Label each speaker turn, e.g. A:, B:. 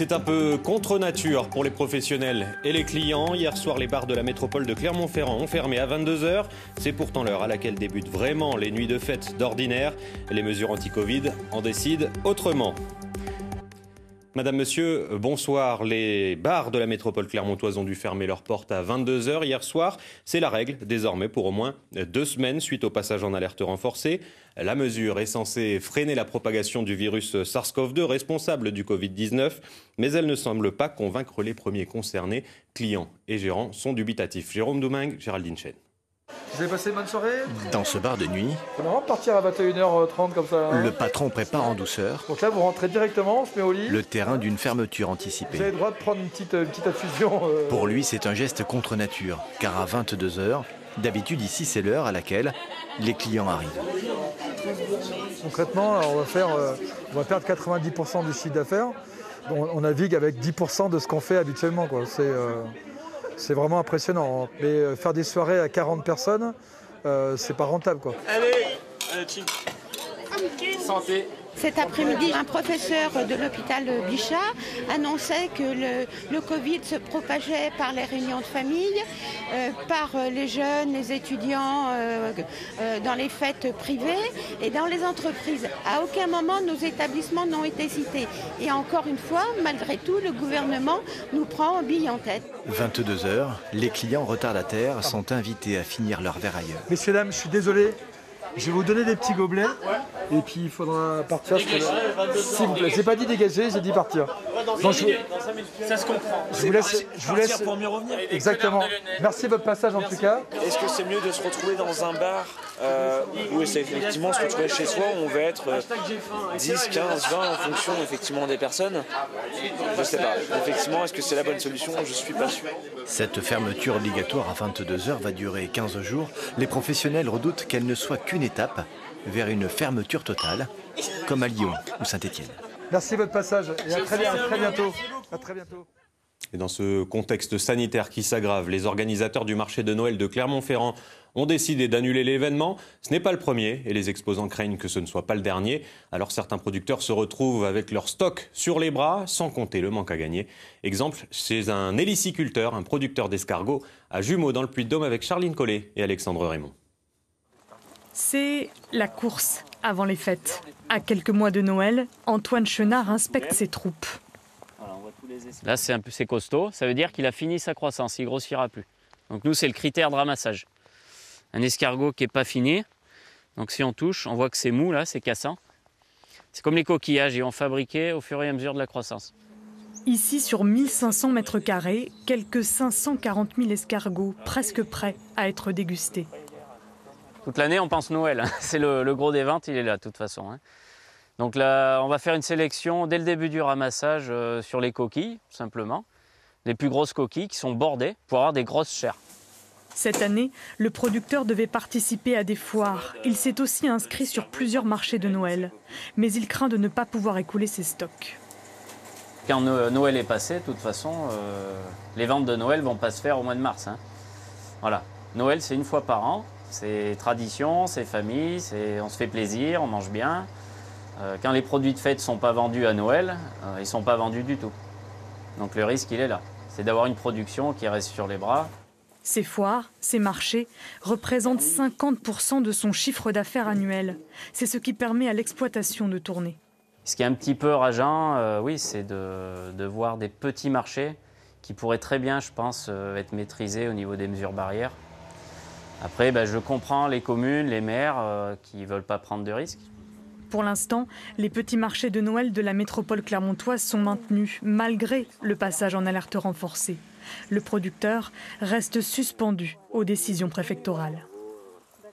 A: C'est un peu contre nature pour les professionnels et les clients. Hier soir, les bars de la métropole de Clermont-Ferrand ont fermé à 22h. C'est pourtant l'heure à laquelle débutent vraiment les nuits de fête d'ordinaire. Les mesures anti-Covid en décident autrement. Madame, Monsieur, bonsoir. Les bars de la métropole clermontoise ont dû fermer leurs portes à 22h hier soir. C'est la règle désormais pour au moins deux semaines suite au passage en alerte renforcée. La mesure est censée freiner la propagation du virus SARS-CoV-2 responsable du Covid-19, mais elle ne semble pas convaincre les premiers concernés. Clients et gérants sont dubitatifs. Jérôme Domingue, Géraldine Chen.
B: Vous avez passé une bonne soirée
C: Dans ce bar de nuit,
B: C'est marrant de partir à 21h30 comme ça. hein
C: le patron prépare en douceur
B: Donc là, vous rentrez directement, on se met au lit.
C: le terrain d'une fermeture
B: Vous avez
C: anticipée.
B: le droit de prendre une petite, une petite infusion. euh,
C: Pour lui, c'est un geste contre nature, car à 22h, d'habitude ici c'est l'heure à laquelle les clients arrivent.
B: Concrètement, on va, faire, euh, on va perdre 90% du chiffre d'affaires. On, on navigue avec 10% de ce qu'on fait habituellement. quoi. C'est euh, c'est vraiment impressionnant. Mais euh, faire des soirées à 40 personnes, euh, c'est pas rentable. Quoi.
D: Santé.
E: Cet après-midi, un professeur de l'hôpital Bichat annonçait que le, le Covid se propageait par les réunions de famille, euh, par euh, les jeunes, les étudiants euh, euh, dans les fêtes privées et dans les entreprises. À aucun moment nos établissements n'ont été cités. Et encore une fois, malgré tout, le gouvernement nous prend en bille en tête.
C: 22h, les clients retardataires sont invités à finir leur verre ailleurs.
B: Messieurs, dames, je suis désolé. Je vais vous donner des petits gobelets. Et puis il faudra partir. S'il vous plaît. J'ai pas dit dégager, j'ai dit partir. Donc, je,
D: Ça se comprend.
B: je vous laisse. Je vous laisse.
D: pour mieux revenir.
B: Exactement. Merci de votre passage en tout cas.
F: Est-ce que c'est mieux de se retrouver dans un bar euh, ou c'est effectivement se retrouver chez soi où on va être euh, 10, 15, 20 en fonction effectivement des personnes? Je sais pas. Effectivement, est-ce que c'est la bonne solution? Je suis pas sûr.
C: Cette fermeture obligatoire à 22h va durer 15 jours. Les professionnels redoutent qu'elle ne soit qu'une étape vers une fermeture totale, comme à Lyon ou Saint-Étienne.
B: Merci de votre passage. Et à très, bien- à très bientôt. À très bientôt.
A: Et dans ce contexte sanitaire qui s'aggrave, les organisateurs du marché de Noël de Clermont-Ferrand ont décidé d'annuler l'événement. Ce n'est pas le premier et les exposants craignent que ce ne soit pas le dernier. Alors certains producteurs se retrouvent avec leur stock sur les bras, sans compter le manque à gagner. Exemple, chez un héliciculteur, un producteur d'escargots, à Jumeaux dans le Puy-de-Dôme avec Charline Collet et Alexandre Raymond.
G: C'est la course avant les fêtes. À quelques mois de Noël, Antoine Chenard inspecte ses troupes.
D: Là, c'est un peu c'est costaud. Ça veut dire qu'il a fini sa croissance. Il grossira plus. Donc nous, c'est le critère de ramassage. Un escargot qui est pas fini. Donc si on touche, on voit que c'est mou là, c'est cassant. C'est comme les coquillages, ils vont fabriquer au fur et à mesure de la croissance.
G: Ici, sur 1500 mètres carrés, quelques 540 000 escargots, presque prêts à être dégustés.
D: Toute l'année, on pense Noël. hein. C'est le, le gros des ventes, il est là de toute façon. hein. Donc là, on va faire une sélection dès le début du ramassage euh, sur les coquilles, tout simplement. Les plus grosses coquilles qui sont bordées pour avoir des grosses chairs.
G: Cette année, le producteur devait participer à des foires. Il s'est aussi inscrit sur plusieurs marchés de Noël. Mais il craint de ne pas pouvoir écouler ses stocks.
D: Quand No- Noël est passé, de toute façon, euh, les ventes de Noël vont pas se faire au mois de mars. hein. Voilà. Noël, c'est une fois par an. C'est tradition, c'est famille, on se fait plaisir, on mange bien. Euh, quand les produits de fête sont pas vendus à Noël, euh, ils sont pas vendus du tout. Donc le risque, il est là. C'est d'avoir une production qui reste sur les bras.
G: Ces foires, ces marchés représentent 50% de son chiffre d'affaires annuel. C'est ce qui permet à l'exploitation de tourner.
D: Ce qui est un petit peu rageant, euh, oui, c'est de, de voir des petits marchés qui pourraient très bien, je pense, être maîtrisés au niveau des mesures barrières. Après, ben, je comprends les communes, les maires euh, qui ne veulent pas prendre de risques.
G: Pour l'instant, les petits marchés de Noël de la métropole clermontoise sont maintenus, malgré le passage en alerte renforcée. Le producteur reste suspendu aux décisions préfectorales.